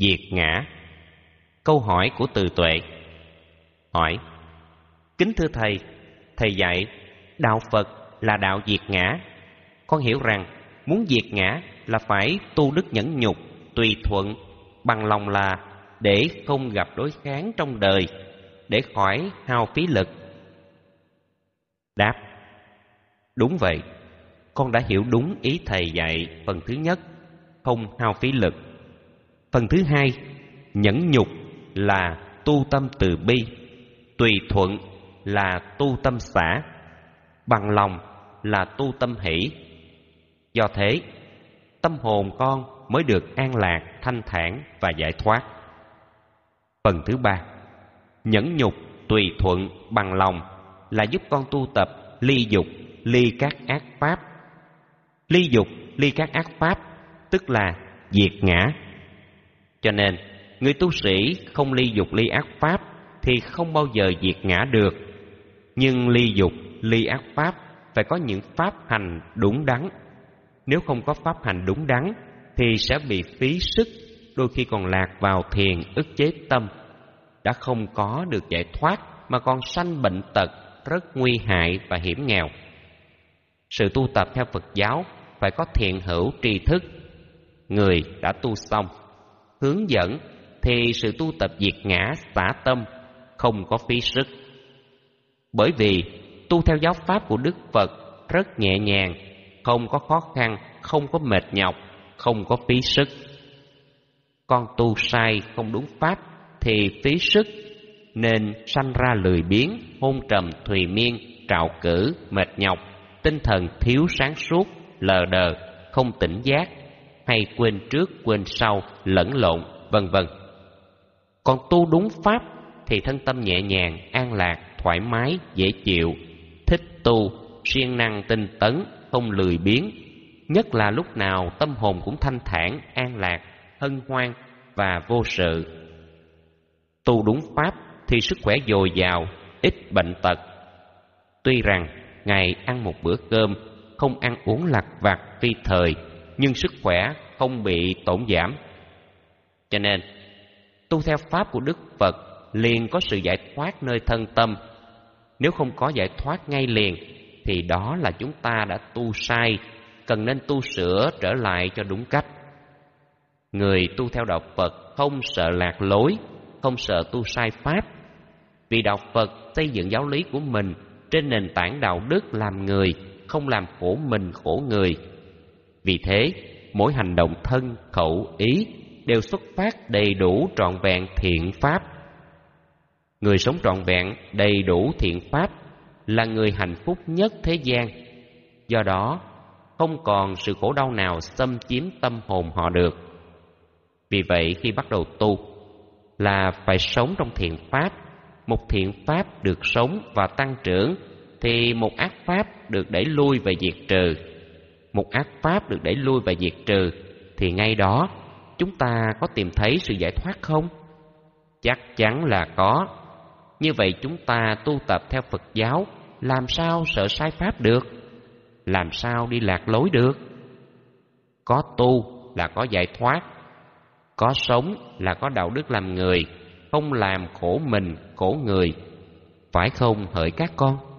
Diệt ngã. Câu hỏi của từ tuệ. Hỏi, Kính thưa Thầy Thầy dạy, Đạo Phật là đạo diệt ngã. Con hiểu rằng Muốn diệt ngã là phải tu đức nhẫn nhục, Tùy thuận, Bằng lòng là Để không gặp đối kháng trong đời, Để khỏi hao phí lực. Đáp, Đúng vậy, Con đã hiểu đúng ý Thầy dạy phần thứ nhất, Không hao phí lực. Phần thứ hai Nhẫn nhục là tu tâm từ bi Tùy thuận là tu tâm xã Bằng lòng là tu tâm hỷ. Do thế Tâm hồn con mới được an lạc, thanh thản và giải thoát. Phần thứ ba Nhẫn nhục, tùy thuận, bằng lòng Là giúp con tu tập ly dục, ly các ác pháp. Ly dục, ly các ác pháp Tức là diệt ngã. Cho nên Người tu sĩ không ly dục ly ác pháp Thì không bao giờ diệt ngã được. Nhưng ly dục, ly ác pháp Phải có những pháp hành đúng đắn. Nếu không có pháp hành đúng đắn Thì sẽ bị phí sức Đôi khi còn lạc vào thiền ức chế tâm. Đã không có được giải thoát Mà còn sanh bệnh tật Rất nguy hại và hiểm nghèo. Sự tu tập theo Phật giáo Phải có thiện hữu tri thức. Người đã tu xong Hướng dẫn thì sự tu tập diệt ngã xả tâm không có phí sức. Bởi vì tu theo giáo pháp của Đức Phật rất nhẹ nhàng, không có khó khăn, không có mệt nhọc, không có phí sức. Con tu sai không đúng pháp thì phí sức nên sanh ra lười biếng, hôn trầm thùy miên, trạo cử, mệt nhọc, tinh thần thiếu sáng suốt, lờ đờ, không tỉnh giác, hay quên trước quên sau, lẫn lộn, vân vân. Còn tu đúng pháp thì thân tâm nhẹ nhàng, an lạc, thoải mái, dễ chịu, thích tu, siêng năng tinh tấn, không lười biếng. Nhất là lúc nào tâm hồn cũng thanh thản, an lạc, hân hoan và vô sự. Tu đúng pháp thì sức khỏe dồi dào, ít bệnh tật. Tuy rằng ngày ăn một bữa cơm, không ăn uống lặt vặt phi thời, nhưng sức khỏe không bị tổn giảm. Cho nên, tu theo pháp của Đức Phật liền có sự giải thoát nơi thân tâm. Nếu không có giải thoát ngay liền thì đó là chúng ta đã tu sai, cần nên tu sửa trở lại cho đúng cách. Người tu theo đạo Phật không sợ lạc lối, không sợ tu sai pháp. Vì đạo Phật xây dựng giáo lý của mình trên nền tảng đạo đức làm người, không làm khổ mình khổ người. Vì thế, mỗi hành động thân, khẩu, ý đều xuất phát đầy đủ trọn vẹn thiện pháp. Người sống trọn vẹn đầy đủ thiện pháp là người hạnh phúc nhất thế gian. Do đó, không còn sự khổ đau nào xâm chiếm tâm hồn họ được. Vì vậy khi bắt đầu tu là phải sống trong thiện pháp, một thiện pháp được sống và tăng trưởng thì một ác pháp được đẩy lui và diệt trừ. Một ác pháp được đẩy lui và diệt trừ thì ngay đó chúng ta có tìm thấy sự giải thoát không? Chắc chắn là có. Như vậy chúng ta tu tập theo Phật giáo làm sao sợ sai pháp được? Làm sao đi lạc lối được? Có tu là có giải thoát, có sống là có đạo đức làm người, không làm khổ mình, khổ người. Phải không hỡi các con?